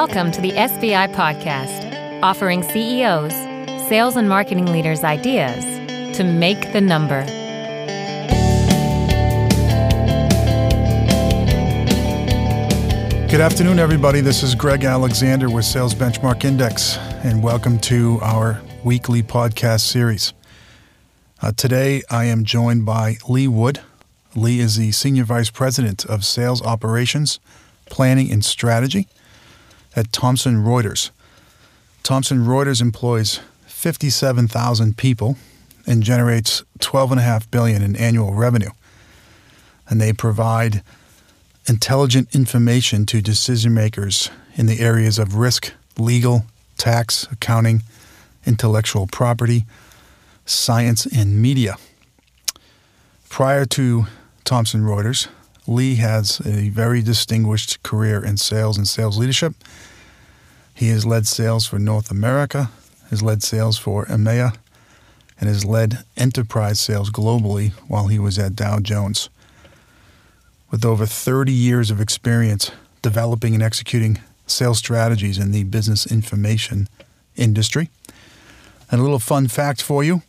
Welcome to the SBI Podcast, offering CEOs, sales and marketing leaders ideas to make the number. Good afternoon, everybody. This is Greg Alexander with Sales Benchmark Index, and welcome to our weekly podcast series. Uh, today, I am joined by Lee Wood. Lee is the Senior Vice President of Sales Operations, Planning, and Strategy at Thomson Reuters. Thomson Reuters employs 57,000 people and generates 12.5 billion in annual revenue. And they provide intelligent information to decision makers in the areas of risk, legal, tax, accounting, intellectual property, science, and media. Prior to Thomson Reuters, Lee has a very distinguished career in sales and sales leadership. He has led sales for North America, has led sales for EMEA, and has led enterprise sales globally while he was at Dow Jones with over 30 years of experience developing and executing sales strategies in the business information industry. And a little fun fact for you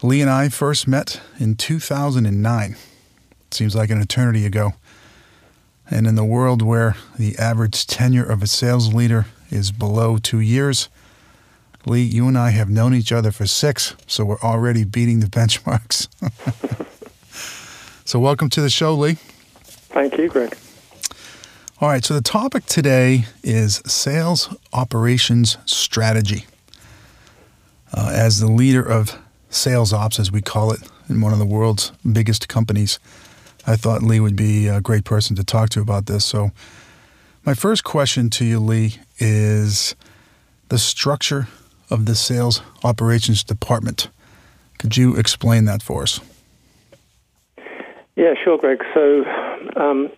Lee and I first met in 2009. It seems like an eternity ago. And in the world where the average tenure of a sales leader is below two years, Lee, you and I have known each other for six, so we're already beating the benchmarks. so, welcome to the show, Lee. Thank you, Greg. All right, so the topic today is sales operations strategy. Uh, as the leader of sales ops, as we call it, in one of the world's biggest companies, I thought Lee would be a great person to talk to about this. So, my first question to you, Lee, is the structure of the sales operations department. Could you explain that for us? Yeah, sure, Greg. So, um,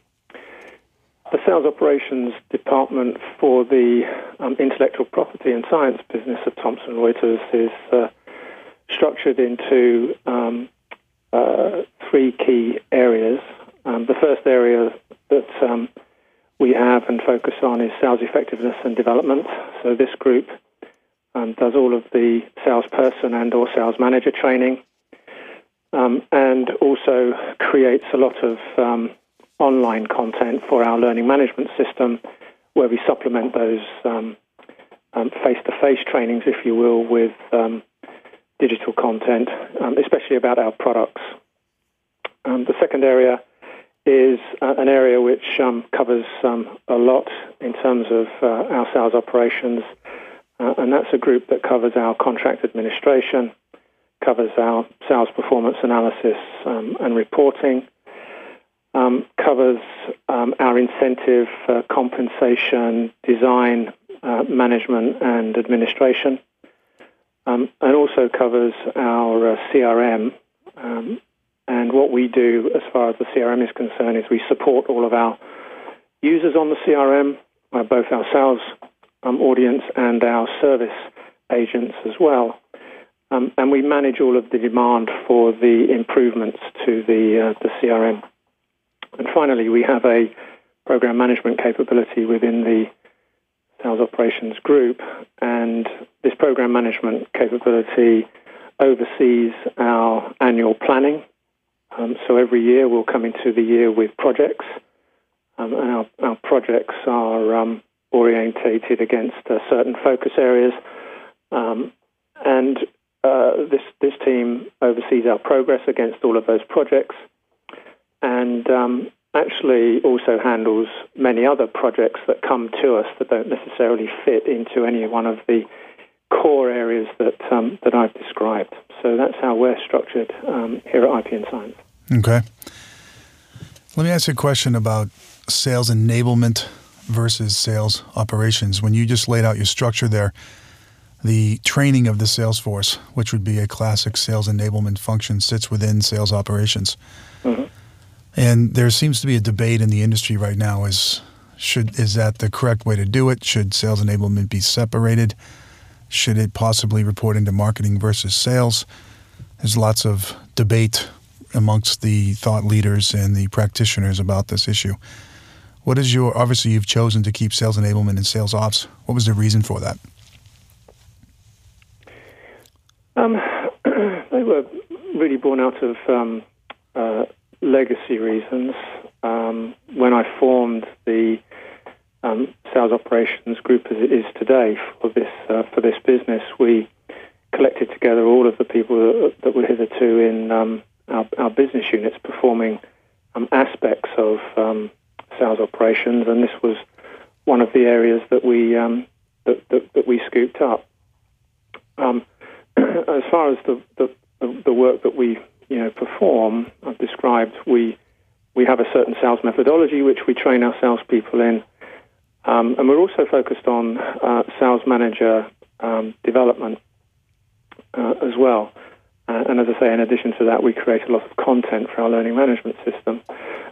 the sales operations department for the um, intellectual property and science business of Thomson Reuters is uh, structured into um, uh, three key areas. Um, the first area that um, we have and focus on is sales effectiveness and development. So this group um, does all of the salesperson and or sales manager training um, and also creates a lot of um, online content for our learning management system where we supplement those um, um, face-to-face trainings, if you will, with um, digital content, especially about our products. the second area is an area which covers a lot in terms of uh, our sales operations, uh, and that's a group that covers our contract administration, covers our sales performance analysis um, and reporting, um, covers um, our incentive, uh, compensation, design, uh, management, and administration, um, and also covers our uh, CRM. Um, and what we do as far as the CRM is concerned is we support all of our users on the CRM, uh, both our um, audience and our service agents as well. Um, and we manage all of the demand for the improvements to the, uh, the CRM. And finally, we have a program management capability within the sales operations group, and this program management capability oversees our annual planning. Um, so every year we'll come into the year with projects, um, and our, our, projects are um, orientated against uh, certain focus areas. Um, and uh, this this team oversees our progress against all of those projects, and um, actually also handles many other projects that come to us that don't necessarily fit into any one of the core areas that um, that I've described. So that's how we're structured um, here at IP and Science. Okay. Let me ask you a question about sales enablement versus sales operations. When you just laid out your structure there, the training of the sales force, which would be a classic sales enablement function, sits within sales operations. Mm-hmm. And there seems to be a debate in the industry right now: is should is that the correct way to do it? Should sales enablement be separated? Should it possibly report into marketing versus sales? There's lots of debate amongst the thought leaders and the practitioners about this issue. What is your obviously you've chosen to keep sales enablement and sales ops. What was the reason for that? Um, they were really born out of um, uh, legacy reasons. Um, when I formed the um, sales operations group as it is today for this uh, for this business, we collected together all of the people that, that were hitherto in um, our, our, business units performing um, aspects of um, sales operations, and this was one of the areas that we that, that, that, we scooped up. as far as the, the, the work that we you know perform, I've described we we have a certain sales methodology which we train our salespeople in, um, and we're also focused on uh, sales manager um, development uh, as well. Uh, and as I say, in addition to that, we create a lot of content for our learning management system,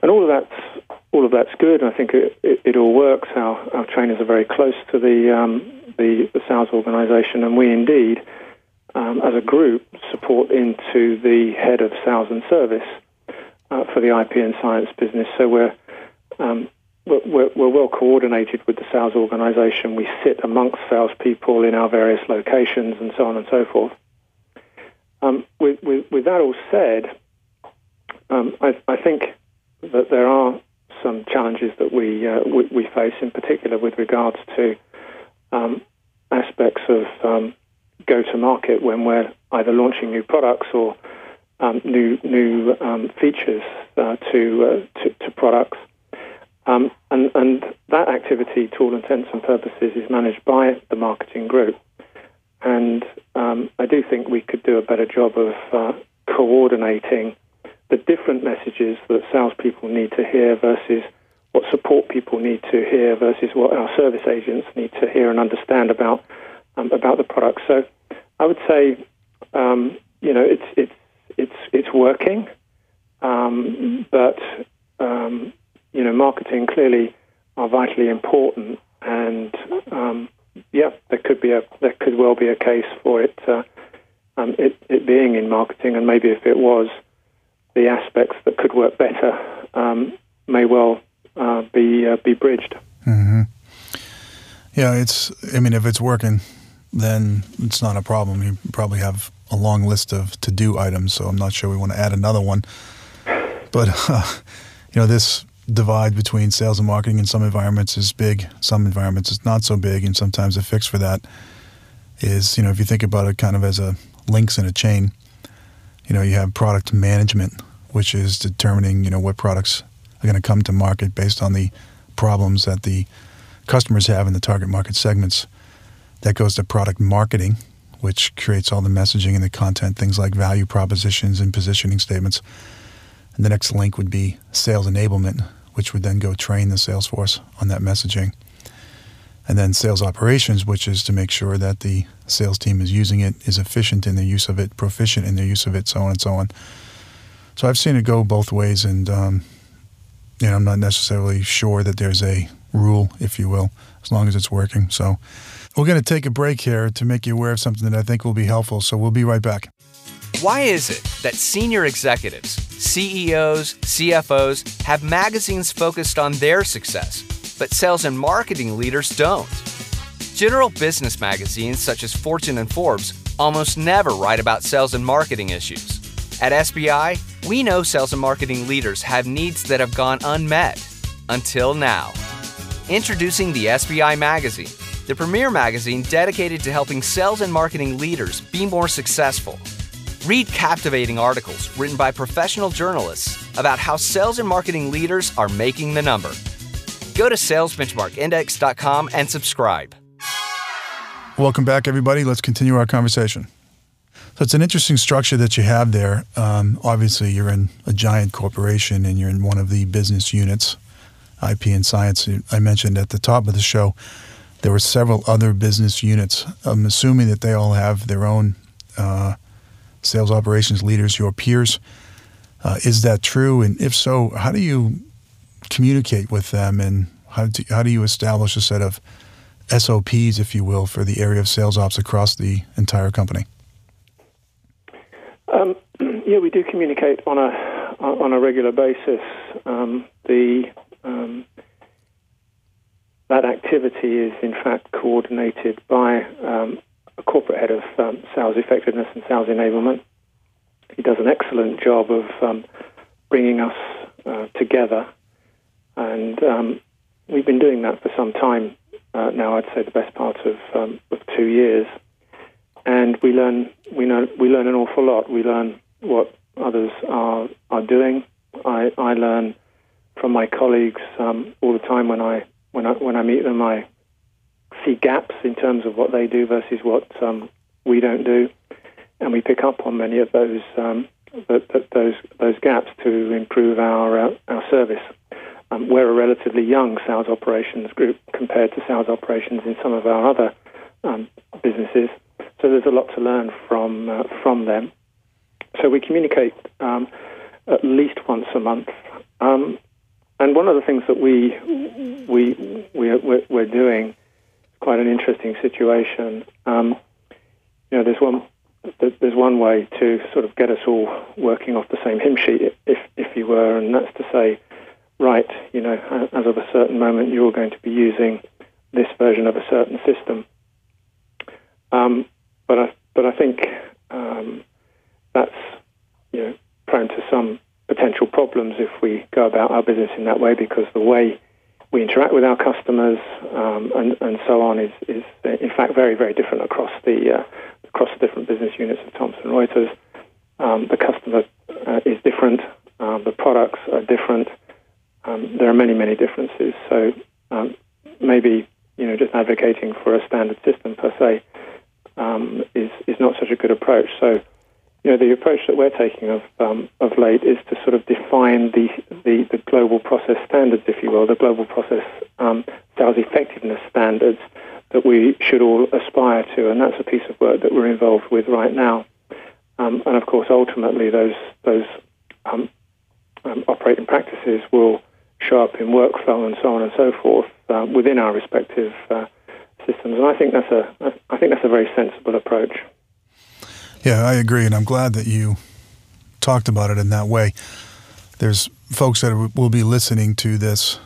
and all of that's all of that's good. I think it, it, it all works. Our, our trainers are very close to the um, the, the sales organisation, and we indeed um, as a group, support into the head of sales and service uh, for the IP and science business. So we're, um, we're, we're, well coordinated with the sales organisation. We sit amongst salespeople in our various locations and so on and so forth. Um, with, with, with, that all said, um, I, I, think that there are some challenges that we, uh, we, we, face, in particular with regards to um, aspects of um, go to market when we're either launching new products or um, new new um, features uh, to, uh, to, to products. And, and that activity, to all intents and purposes, is managed by the marketing group. And um, I do think we could do a better job of uh, coordinating the different messages that salespeople need to hear versus what support people need to hear versus what our service agents need to hear and understand about um, about the product. So I would say, um, you know, it's it's it's it's working, um, but um, you know, marketing clearly are vitally important, and um, yeah, there could be a there could well be a case for it, uh, um, it it being in marketing, and maybe if it was, the aspects that could work better um, may well uh, be uh, be bridged. Mm-hmm. Yeah, it's. I mean, if it's working, then it's not a problem. You probably have a long list of to do items, so I'm not sure we want to add another one. But, you know, this divide between sales and marketing in some environments is big, some environments it's not so big, and sometimes a fix for that is, you know, if you think about it kind of as a links in a chain, you know, you have product management, which is determining, you know, what products are going to come to market based on the problems that the customers have in the target market segments. That goes to product marketing, which creates all the messaging and the content, things like value propositions and positioning statements. And the next link would be sales enablement, which would then go train the sales force on that messaging. And then sales operations, which is to make sure that the sales team is using it, is efficient in their use of it, proficient in their use of it, so on and so on. So I've seen it go both ways, and um, you know, I'm not necessarily sure that there's a rule, if you will, as long as it's working. So we're going to take a break here to make you aware of something that I think will be helpful. So we'll be right back. Why is it that senior executives, CEOs, CFOs have magazines focused on their success, but sales and marketing leaders don't? General business magazines such as Fortune and Forbes almost never write about sales and marketing issues. At SBI, we know sales and marketing leaders have needs that have gone unmet until now. Introducing the SBI Magazine the premier magazine dedicated to helping sales and marketing leaders be more successful. Read captivating articles written by professional journalists about how sales and marketing leaders are making the number. Go to salesbenchmarkindex.com and subscribe. Welcome back, everybody. Let's continue our conversation. So it's an interesting structure that you have there. Um, obviously, you're in a giant corporation and you're in one of the business units, IP and science. I mentioned at the top of the show there were several other business units. I'm assuming that they all have their own uh, sales operations leaders, your peers. Uh, is that true? And if so, how do you communicate with them and how do, how do you establish a set of SOPs, if you will, for the area of sales ops across the entire company? Um, yeah, we do communicate on a on a regular basis. Um, the um, that activity is in fact coordinated by um, a corporate head of um, sales effectiveness and sales enablement. He does an excellent job of um, bringing us uh, together, and um, we've been doing that for some time uh, now. I'd say the best part of, um, of two years, and we learn we know we learn an awful lot. We learn what others are are doing. I, I learn from my colleagues um, all the time when I when I when I meet them. I see gaps in terms of what they do versus what um, we don't do, and we pick up on many of those um, those those gaps to improve our uh, our service. Um, we're a relatively young sales operations group compared to sales operations in some of our other um, businesses, so there's a lot to learn from uh, from them. So we communicate um, at least once a month. Um, and one of the things that we we we're, we're doing quite an interesting situation. Um, you know, there's one there's one way to sort of get us all working off the same hymn sheet, if if you were, and that's to say, right, you know, as of a certain moment, you're going to be using this version of a certain system. Um, but I but I think um, that's you know prone to some potential problems if we go about our business in that way because the way we interact with our customers um, and, and so on is, is in fact very very different across the uh, across the different business units of Thomson Reuters. Um, the customer uh, is different. Um, the products are different. Um, there are many many differences. So um, maybe you know just advocating for a standard system per se um, is is not such a good approach. So you know, the approach that we're taking of um, of late is to sort of define the, the, the, global process standards, if you will, the global process um, sales effectiveness standards that we should all aspire to, and that's a piece of work that we're involved with right now. Um, and of course, ultimately, those those um, um, operating practices will show up in workflow and so on and so forth uh, within our respective uh, systems. And I think that's a I think that's a very sensible approach. Yeah, I agree, and I'm glad that you talked about it in that way. There's folks that will be listening to this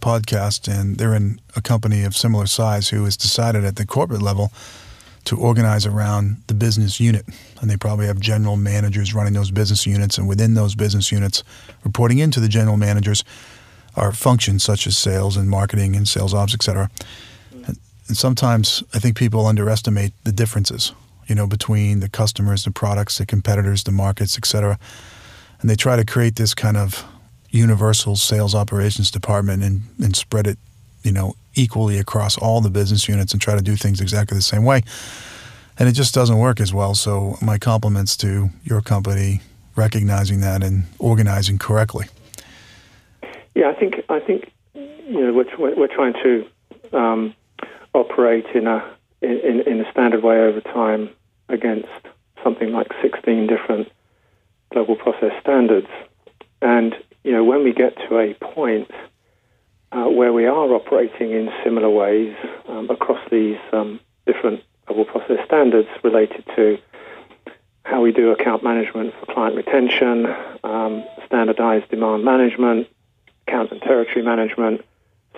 podcast, and they're in a company of similar size who has decided at the corporate level to organize around the business unit. And they probably have general managers running those business units, and within those business units, reporting into the general managers, are functions such as sales and marketing and sales ops, et cetera. And sometimes I think people underestimate the differences you know, between the customers, the products, the competitors, the markets, et cetera. And they try to create this kind of universal sales operations department and, and spread it, you know, equally across all the business units and try to do things exactly the same way. And it just doesn't work as well. So my compliments to your company recognizing that and organizing correctly. Yeah, I think I think you know we're, we're trying to um, operate in a in, in a standard way over time against something like 16 different global process standards. And, you know, when we get to a point uh, where we are operating in similar ways um, across these um, different global process standards related to how we do account management for client retention, um, standardized demand management, account and territory management,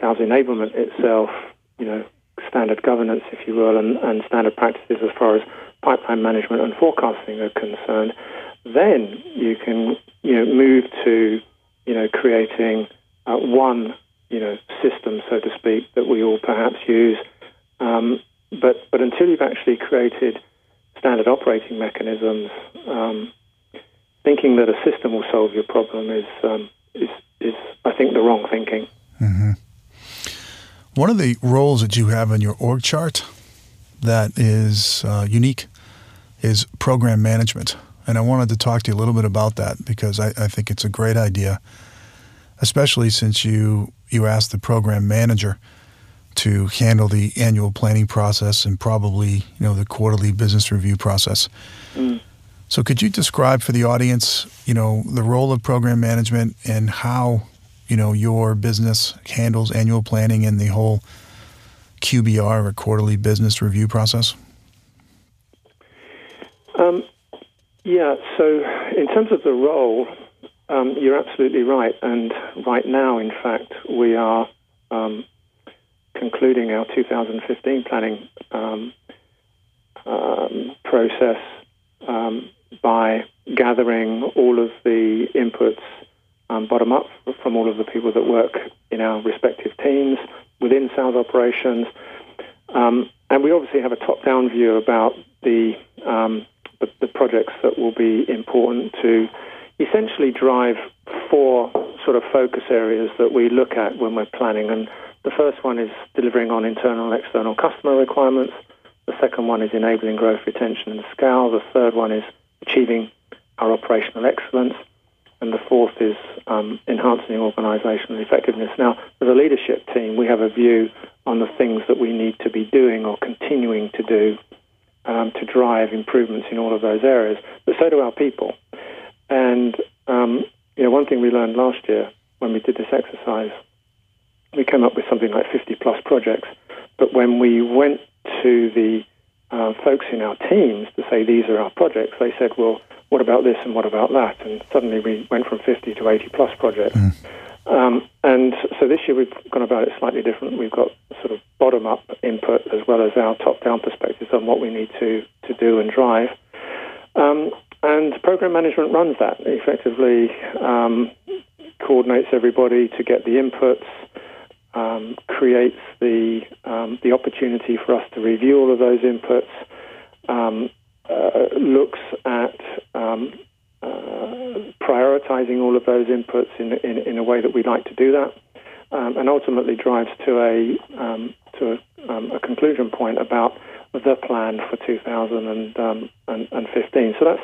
sales enablement itself, you know, standard governance, if you will, and, and standard practices as far as pipeline management and forecasting are concerned, then you can you know move to you know creating uh, one you know system, so to speak, that we all perhaps use. Um, but but until you've actually created standard operating mechanisms, um, thinking that a system will solve your problem is um, is is I think the wrong thinking. Mm-hmm. One of the roles that you have in your org chart that is uh, unique is program management. And I wanted to talk to you a little bit about that because I, I think it's a great idea, especially since you, you asked the program manager to handle the annual planning process and probably you know the quarterly business review process. Mm. So could you describe for the audience, you know, the role of program management and how you know your business handles annual planning and the whole QBR or quarterly business review process? Um, yeah. So in terms of the role, um, you're absolutely right. And right now, in fact, we are um, concluding our 2015 planning um, um, process um, by gathering all of the inputs um, bottom up from all of the people that work in our respective teams within sales operations. Um, and we obviously have a top down view about the, um, the, the projects that will be important to essentially drive four sort of focus areas that we look at when we're planning. And the first one is delivering on internal and external customer requirements. The second one is enabling growth, retention, and scale. The third one is achieving our operational excellence. And the fourth is um, enhancing organizational effectiveness. Now, as a leadership team, we have a view on the things that we need to be doing or continuing to do um, to drive improvements in all of those areas. But so do our people. And um, you know, one thing we learned last year when we did this exercise, we came up with something like 50 plus projects. But when we went to the uh, folks in our teams to say these are our projects, they said, well, what about this and what about that? And suddenly we went from 50 to 80 plus projects. Mm. Um, and so this year we've gone about it slightly different. We've got sort of bottom up input as well as our top down perspectives on what we need to, to do and drive. Um, and program management runs that effectively, um, coordinates everybody to get the inputs, um, creates the um, the opportunity for us to review all of those inputs, um, looks at um, uh, prioritizing all of those inputs in, in, in a way that we like to do that, um, and ultimately drives to a um, to a, a, conclusion point about the plan for 2015. So that's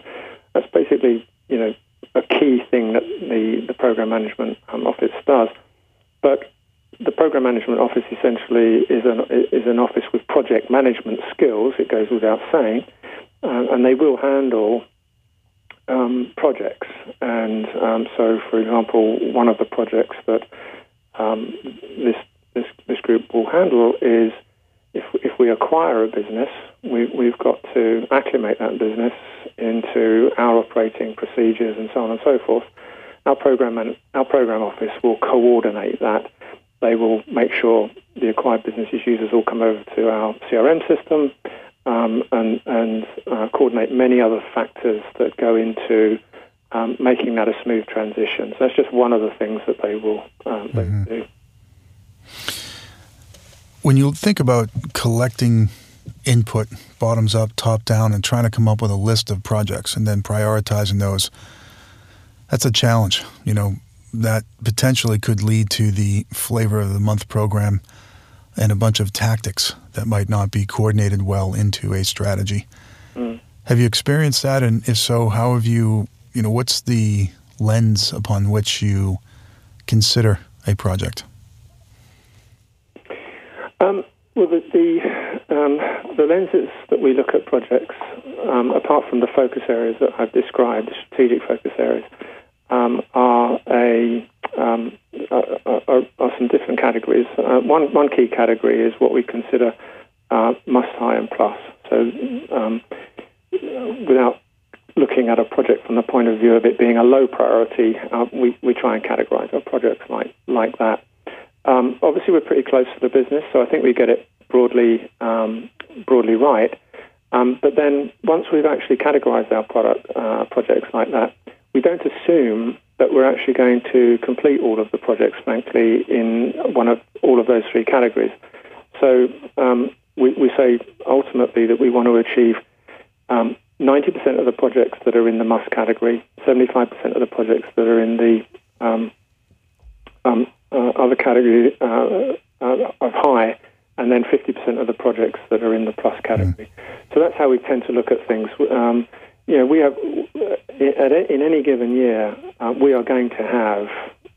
that's basically you know a key thing that the, the program management office does. But the program management office essentially is an is an office with project management skills. It goes without saying, uh, and they will handle um, projects. And um, so, for example, one of the projects that um, this this this group will handle is if if we acquire a business, we, we've got to acclimate that business into our operating procedures and so on and so forth. Our program and our program office will coordinate that they will make sure the acquired businesses users all come over to our CRM system um, and, and uh, coordinate many other factors that go into um, making that a smooth transition. So that's just one of the things that they will um, mm-hmm. do. When you think about collecting input, bottoms up, top down, and trying to come up with a list of projects and then prioritizing those, that's a challenge. You know, that potentially could lead to the flavor of the month program and a bunch of tactics that might not be coordinated well into a strategy. Mm. Have you experienced that? And if so, how have you, you know, what's the lens upon which you consider a project? Um, well, the the, um, the, lenses that we look at projects, um, apart from the focus areas that I've described, the strategic focus areas, um, are a um, are, are, are, some different categories. Uh, one one key category is what we consider uh, must, high, and plus. So, um, without looking at a project from the point of view of it being a low priority, uh, we we try and categorize our projects like like that. Um, obviously, we're pretty close to the business, so I think we get it broadly um, broadly right. Um, but then, once we've actually categorized our product uh, projects like that, we don't assume that we're actually going to complete all of the projects, frankly, in one of all of those three categories. So um, we, we, say ultimately that we want to achieve um, 90% of the projects that are in the must category, 75% of the projects that are in the um, um uh, other category uh, uh, of high, and then 50% of the projects that are in the plus category. Mm. So that's how we tend to look at things. Know, we have in any given year uh, we are going to have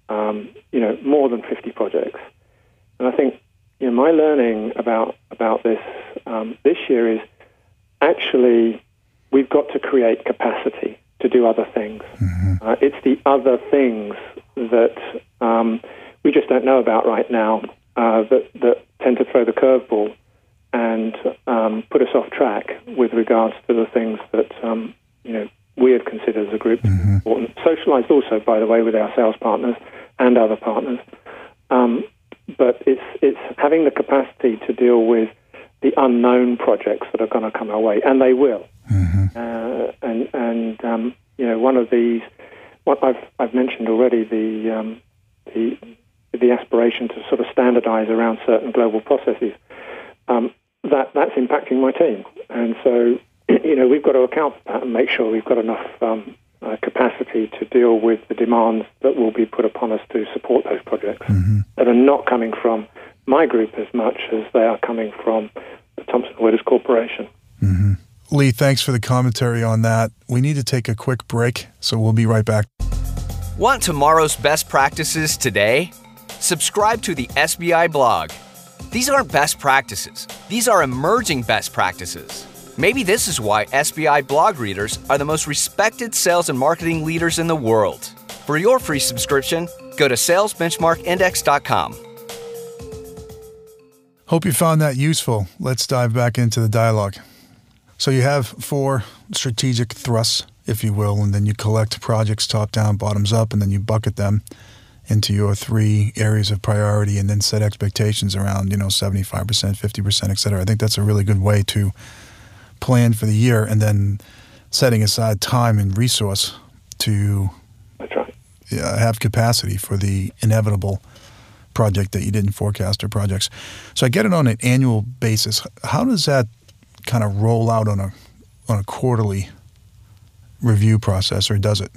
um, you know more than 50 projects, and I think you know my learning about about this um, this year is actually we've got to create capacity to do other things. Mm-hmm. Uh, it's the other things that um, we just don't know about right now uh, that that tend to throw the curveball and um, put us off track with regards to the things that um, you know we have considered as a group mm-hmm. important. Socialised also, by the way, with our sales partners and other partners. Um, but it's it's having the capacity to deal with the unknown projects that are going to come our way, and they will. Mm-hmm. Uh, and and um, you know, one of these, what I've I've mentioned already, the um, the the aspiration to sort of standardize around certain global processes. Um, that that's impacting my team, and so you know we've got to account for that and make sure we've got enough um, uh, capacity to deal with the demands that will be put upon us to support those projects mm-hmm. that are not coming from my group as much as they are coming from the Thomson Reuters Corporation. Mm-hmm. Lee, thanks for the commentary on that. We need to take a quick break, so we'll be right back. Want tomorrow's best practices today? Subscribe to the SBI blog. These aren't best practices, these are emerging best practices. Maybe this is why SBI blog readers are the most respected sales and marketing leaders in the world. For your free subscription, go to salesbenchmarkindex.com. Hope you found that useful. Let's dive back into the dialogue. So, you have four strategic thrusts, if you will, and then you collect projects top down, bottoms up, and then you bucket them into your three areas of priority and then set expectations around, you know, 75%, 50%, et cetera. I think that's a really good way to plan for the year and then setting aside time and resource to right. have capacity for the inevitable project that you didn't forecast or projects. So I get it on an annual basis. How does that kind of roll out on a on a quarterly review process, or does it?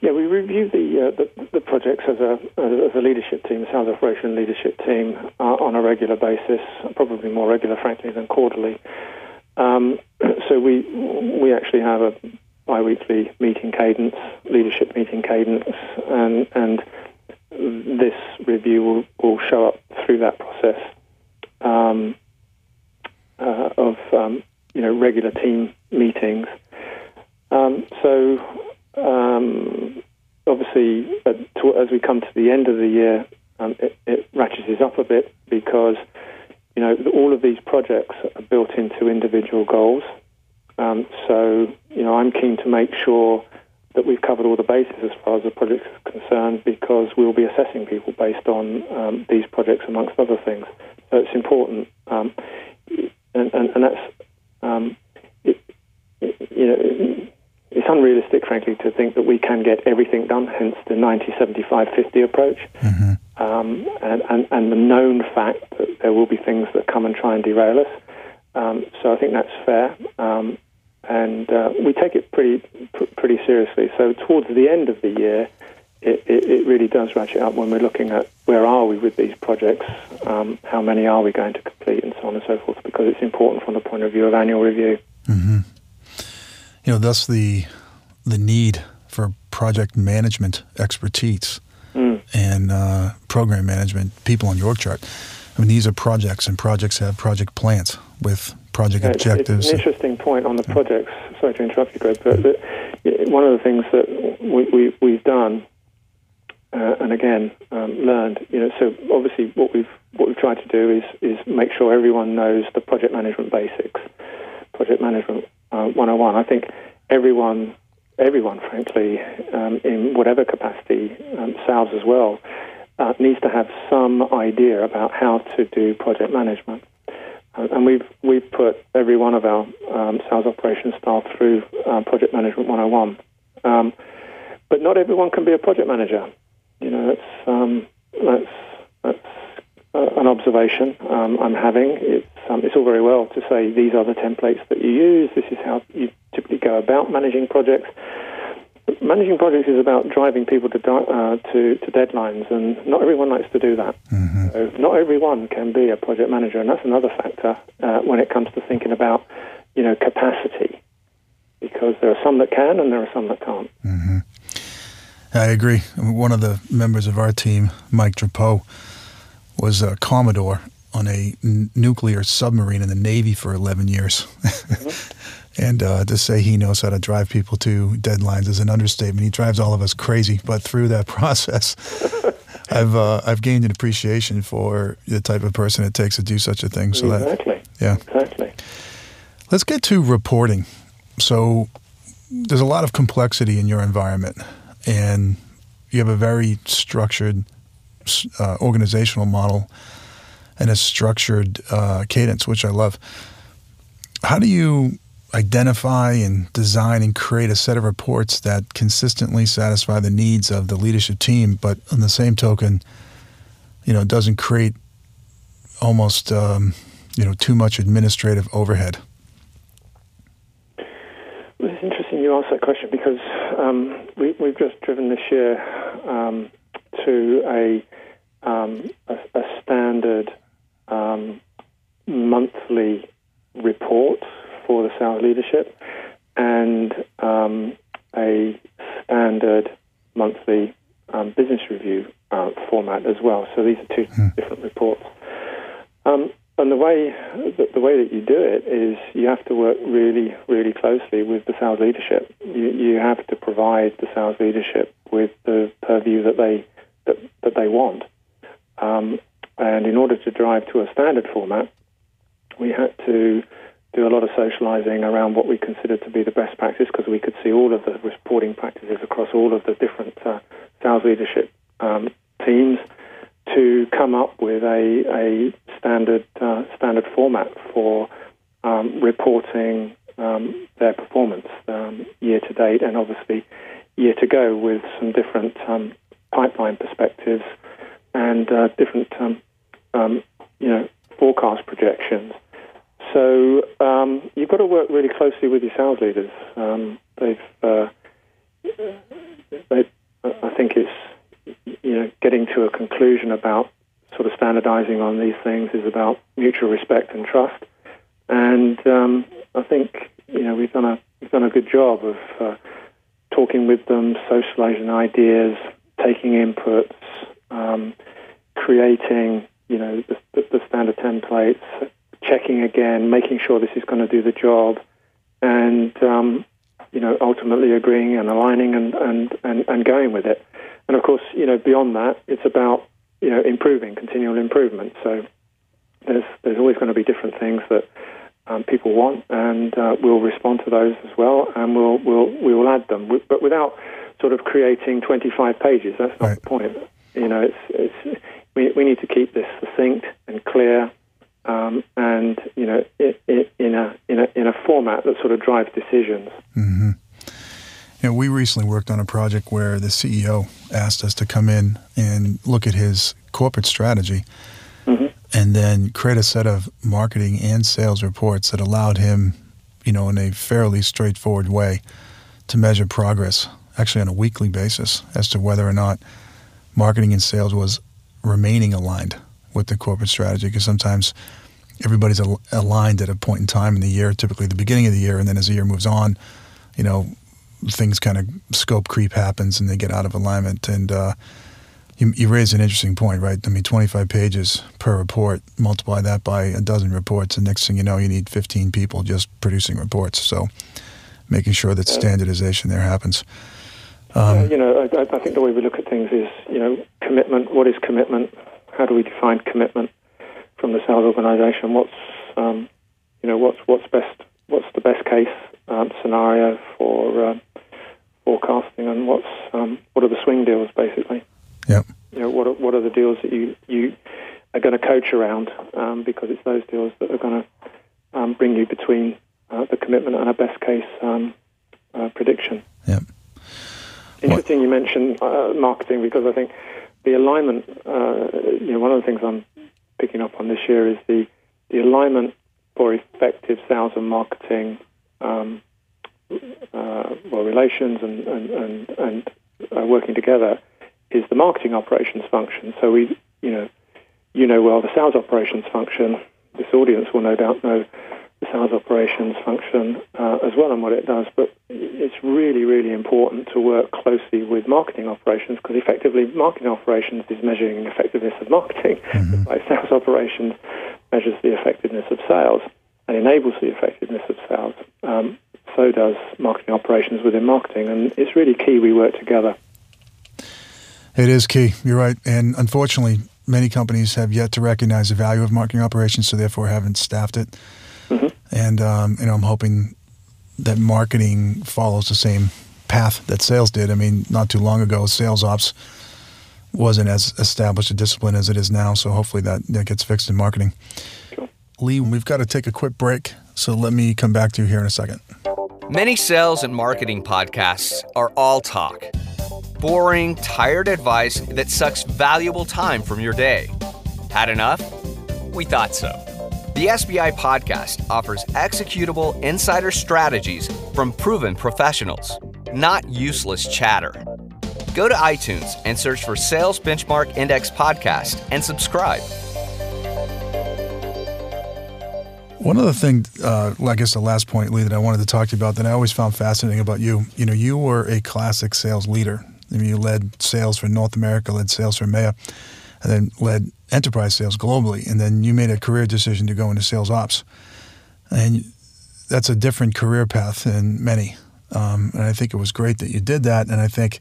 Yeah, we review the uh, the, the, projects as a as a leadership team, a sales operation leadership team, uh, on a regular basis. Probably more regular, frankly, than quarterly. Um, so we we actually have a biweekly meeting cadence, leadership meeting cadence, and and this review will, will show up through that process um, uh, of um, you know regular team meetings. Um, obviously, as we come to the end of the year, um, it, it ratchets up a bit because you know, all of these projects are built into individual goals. Um, so, you know, I'm keen to make sure that we've covered all the bases as far as the project is concerned because we'll be assessing people based on um, these projects amongst other things. So it's important. Um, and, and, and, that's, um, it, it, you know, it's unrealistic, frankly, to think that we can get everything done, hence the 90 75 50 approach. Mm-hmm um, and, and, and, the known fact that there will be things that come and try and derail us. Um, so I think that's fair, um, and uh, we take it pretty pr- pretty seriously. So towards the end of the year, it, it, it, really does ratchet up when we're looking at where are we with these projects, um, how many are we going to complete, and so on and so forth, because it's important from the point of view of annual review. Mm-hmm. You know, thus the the need for project management expertise mm. and uh, program management people on your chart. I mean, these are projects, and projects have project plans with project yeah, objectives. It's an interesting point on the projects. Sorry to interrupt you, Greg, but the, one of the things that we, we, have done, uh, and again um, learned, you know, so obviously what we've what we've tried to do is is make sure everyone knows the project management basics, project management uh, 101. I think everyone everyone, frankly, um, in whatever capacity, um, sales as well, uh, needs to have some idea about how to do project management. Uh, and we've we've put every one of our um, sales operations staff through uh, Project Management 101. Um, but not everyone can be a project manager. You know, that's um, that's that's uh, an observation um, I'm having. It's um, it's all very well to say these are the templates that you use. This is how you typically go about managing projects. Managing projects is about driving people to, uh, to, to deadlines, and not everyone likes to do that. Mm-hmm. So not everyone can be a project manager, and that's another factor uh, when it comes to thinking about, you know, capacity, because there are some that can and there are some that can't. Mm-hmm. I agree. One of the members of our team, Mike Drapeau, was a Commodore on a n- nuclear submarine in the Navy for 11 years. Mm-hmm. And uh, to say he knows how to drive people to deadlines is an understatement. He drives all of us crazy. But through that process, I've uh, I've gained an appreciation for the type of person it takes to do such a thing. So exactly. That, yeah. Exactly. Let's get to reporting. So there's a lot of complexity in your environment, and you have a very structured uh, organizational model and a structured uh, cadence, which I love. How do you identify and design and create a set of reports that consistently satisfy the needs of the leadership team, but on the same token, you know, doesn't create almost um, you know too much administrative overhead? It's interesting you ask that question because um, we, have just driven this year um, to a, um, a, a standard um, monthly report for the sales leadership and um, a standard monthly um, business review uh, format as well. So these are two hmm. different reports. Um, and the way the, the, way that you do it is you have to work really, really closely with the sales leadership. You, you have to provide the sales leadership with the purview that they that, that they want. Um, and in order to drive to a standard format, we had to do a lot of socializing around what we considered to be the best practice because we could see all of the reporting practices across all of the different uh, sales leadership um, teams to come up with a, a standard uh, standard format for um, reporting um, their performance um, year to date and obviously year to go with some different um, pipeline perspectives and uh, different um, um, you know forecast projections. So you've got to work really closely with your sales leaders. they've uh, they, I think it's you know, getting to a conclusion about sort of standardizing on these things is about mutual respect and trust. And um, I think you know we've done a we've done a good job of uh, talking with them, socializing ideas, taking inputs, um, creating you know the, the, standard templates, checking again, making sure this is going to do the job, and um, you know ultimately agreeing and aligning and, and, and, and going with it. And of course, you know, beyond that, it's about you know improving, continual improvement. So there's there's always going to be different things that um, people want, and uh, we'll respond to those as well, and we'll we'll we will add them, but without sort of creating 25 pages. That's not right. the point. You know, it's it's we we need to keep this succinct and clear. Um, and you know, it, it, in a in a in a format that sort of drives decisions. Mm-hmm. You know, we recently worked on a project where the CEO asked us to come in and look at his corporate strategy mm-hmm. and then create a set of marketing and sales reports that allowed him, you know, in a fairly straightforward way to measure progress, actually on a weekly basis, as to whether or not marketing and sales was remaining aligned with the corporate strategy. Because sometimes everybody's al- aligned at a point in time in the year, typically the beginning of the year, and then as the year moves on, you know, things kind of scope creep happens and they get out of alignment. And uh, you, you raise an interesting point, right? I mean, 25 pages per report, multiply that by a dozen reports, and next thing you know, you need 15 people just producing reports. So making sure that standardization there happens. Um, uh, you know, I, I, think the way we look at things is, you know, commitment. What is commitment? How do we define commitment from the sales organization? What's, um, you know, what's what's best? What's the best case um, scenario for uh, forecasting and what's um, what are the swing deals basically. Yeah. You know, what are, what are the deals that you you are going to coach around um, because it's those deals that are going to um, bring you between uh, the commitment and a best case um, uh, prediction. Yeah. Interesting what? you mentioned uh, marketing because I think the alignment. Uh, you know, one of the things I'm picking up on this year is the the alignment for effective sales and marketing um, uh, well, relations and, and, and, and uh, working together is the marketing operations function. So we, you know, you know well the sales operations function. This audience will no doubt know sales operations function uh, as well and what it does. But it's really, really important to work closely with marketing operations because effectively marketing operations is measuring the effectiveness of marketing, mm-hmm. like sales operations measures the effectiveness of sales and enables the effectiveness of sales. Um, so does marketing operations within marketing, and it's really key we work together. It is key. You're right, and unfortunately, many companies have yet to recognize the value of marketing operations, so therefore haven't staffed it. And um, you know, I'm hoping that marketing follows the same path that sales did. I mean, not too long ago, sales ops wasn't as established a discipline as it is now. So hopefully that, that gets fixed in marketing. Sure. Lee, we've got to take a quick break. So let me come back to you here in a second. Many sales and marketing podcasts are all talk. Boring, tired advice that sucks valuable time from your day. Had enough? We thought so. The SBI podcast offers executable insider strategies from proven professionals, not useless chatter. Go to iTunes and search for Sales Benchmark Index Podcast and subscribe. One of the things, uh, I guess the last point, Lee, that I wanted to talk to you about that I always found fascinating about you, you know, you were a classic sales leader. I mean, you led sales for North America, led sales for EMEA, and then led enterprise sales globally. And then you made a career decision to go into sales ops. And that's a different career path than many. Um, and I think it was great that you did that. And I think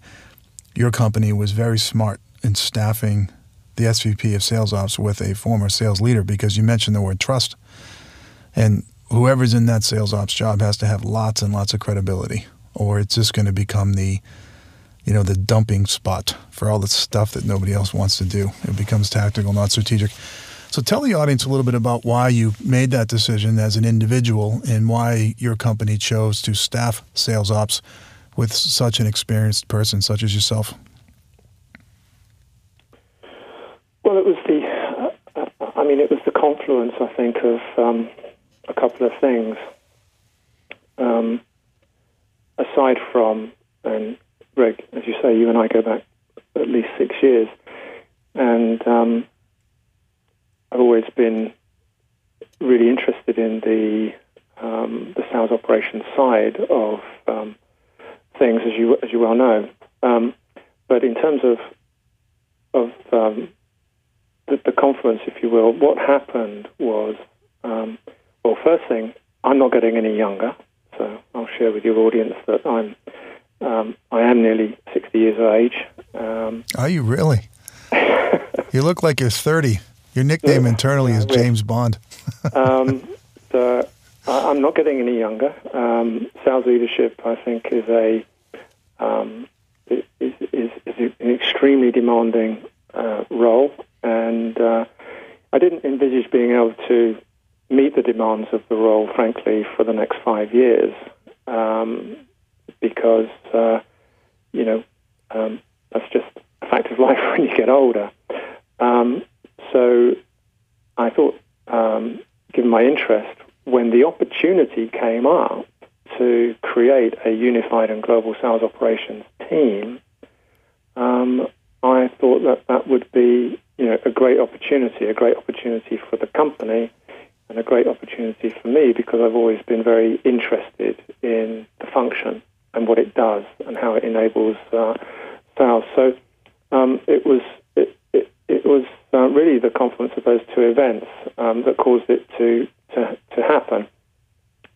your company was very smart in staffing the SVP of sales ops with a former sales leader because you mentioned the word trust. And whoever's in that sales ops job has to have lots and lots of credibility, or it's just going to become the, you know, the dumping spot for all the stuff that nobody else wants to do. It becomes tactical, not strategic. So tell the audience a little bit about why you made that decision as an individual and why your company chose to staff sales ops with such an experienced person such as yourself. Well, it was the, uh, I mean, it was the confluence, I think, of um, a couple of things. Um, aside from, and Greg, as you say, you and I go back at least six years, and um, I've always been really interested in the um, the sales operations side of um, things, as you as you well know. Um, but in terms of of um, the, the, confluence, if you will, what happened was um, well, first thing, I'm not getting any younger, so I'll share with your audience that I'm um, I am nearly 60 years of age. Um, Are you really? you look like you're 30. Your nickname yeah, internally is James Bond. um, so I, am not getting any younger. Um, sales leadership, I think, is a um, is, is, is, an extremely demanding uh, role, and uh, I didn't envisage being able to meet the demands of the role, frankly, for the next five years, um, because uh, you know um, that's just a fact of life when you get older. Um, so I thought, um, given my interest, when the opportunity came up to create a unified and global sales operations team, um, I thought that that would be you know a great opportunity, a great opportunity for the company and a great opportunity for me because I've always been very interested in the function and what it does and how it enables uh, sales. So um, it was it, it, it was uh, really the confluence of those two events um, that caused it to to, to happen.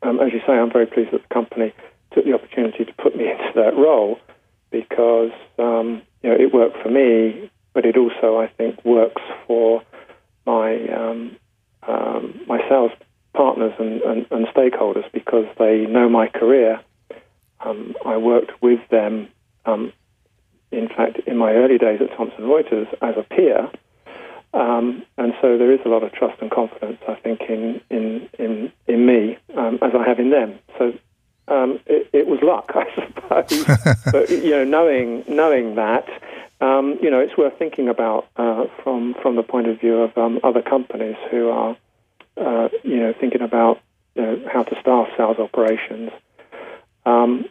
Um, as you say, I'm very pleased that the company took the opportunity to put me into that role because um, you know it worked for me, but it also I think works for my um, um, my sales partners and, and, and, stakeholders because they know my career. Um, I worked with them, um, in fact, in my early days at Thomson Reuters as a peer. Um, and so there is a lot of trust and confidence, I think, in in in, in me um, as I have in them. So um, it, it, was luck, I suppose. but you know, knowing knowing that, um, you know, it's worth thinking about uh, from from the point of view of um, other companies who are, uh, you know, thinking about you know, how to staff sales operations. Um,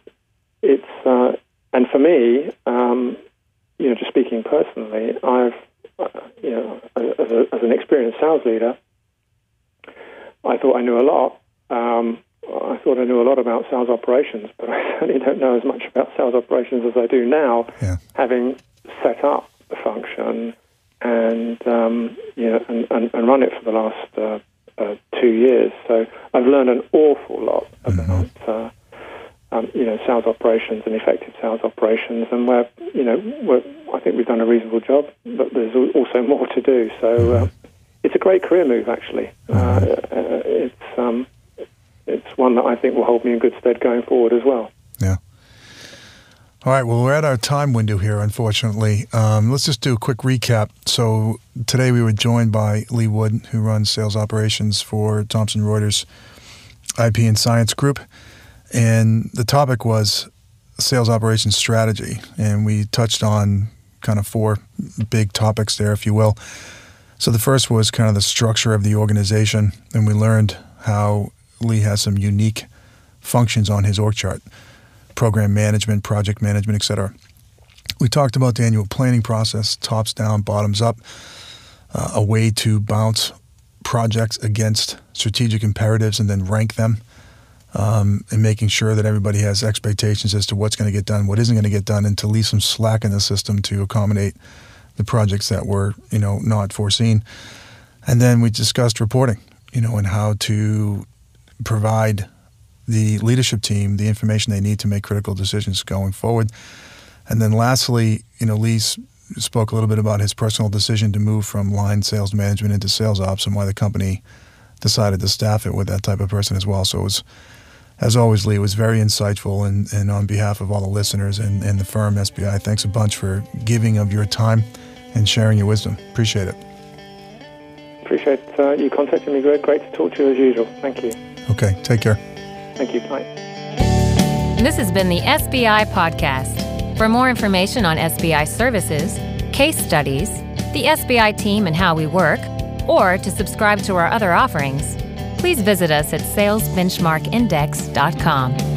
it's uh, and for me, um, you know, just speaking personally, I've uh, you know, as, a, as, an experienced sales leader, I thought I knew a lot. Um, I thought I knew a lot about sales operations, but I certainly don't know as much about sales operations as I do now, yeah. having set up the function and um, you know and, and, and, run it for the last uh, uh, two years. So I've learned an awful lot mm-hmm. about mm-hmm. uh, um, you know sales operations and effective sales operations, and where you know I think we've done a reasonable job, but there's also more to do. So uh, mm-hmm. it's a great career move, actually. Uh, mm-hmm. Uh, it's um, it's one that I think will hold me in good stead going forward as well. Yeah. All right, well, we're at our time window here, unfortunately. Um, let's just do a quick recap. So, today we were joined by Lee Wood, who runs sales operations for Thomson Reuters IP and Science Group. And the topic was sales operations strategy. And we touched on kind of four big topics there, if you will. So, the first was kind of the structure of the organization. And we learned how Lee has some unique functions on his org chart program management, project management, etc. We talked about the annual planning process, tops down, bottoms up, uh, a way to bounce projects against strategic imperatives and then rank them, um, and making sure that everybody has expectations as to what's going to get done, what isn't going to get done, and to leave some slack in the system to accommodate the projects that were, you know, not foreseen. And then we discussed reporting, you know, and how to provide the leadership team the information they need to make critical decisions going forward. And then lastly, you know, Lee spoke a little bit about his personal decision to move from line sales management into sales ops and why the company decided to staff it with that type of person as well. So it was, as always, Lee, it was very insightful. And, and on behalf of all the listeners and, and the firm, SBI, thanks a bunch for giving of your time and sharing your wisdom. Appreciate it. Appreciate uh, you contacting me, Greg. Great to talk to you as usual. Thank you. Okay, take care. Thank you. Bye. This has been the SBI Podcast. For more information on SBI services, case studies, the SBI team and how we work, or to subscribe to our other offerings, please visit us at salesbenchmarkindex.com.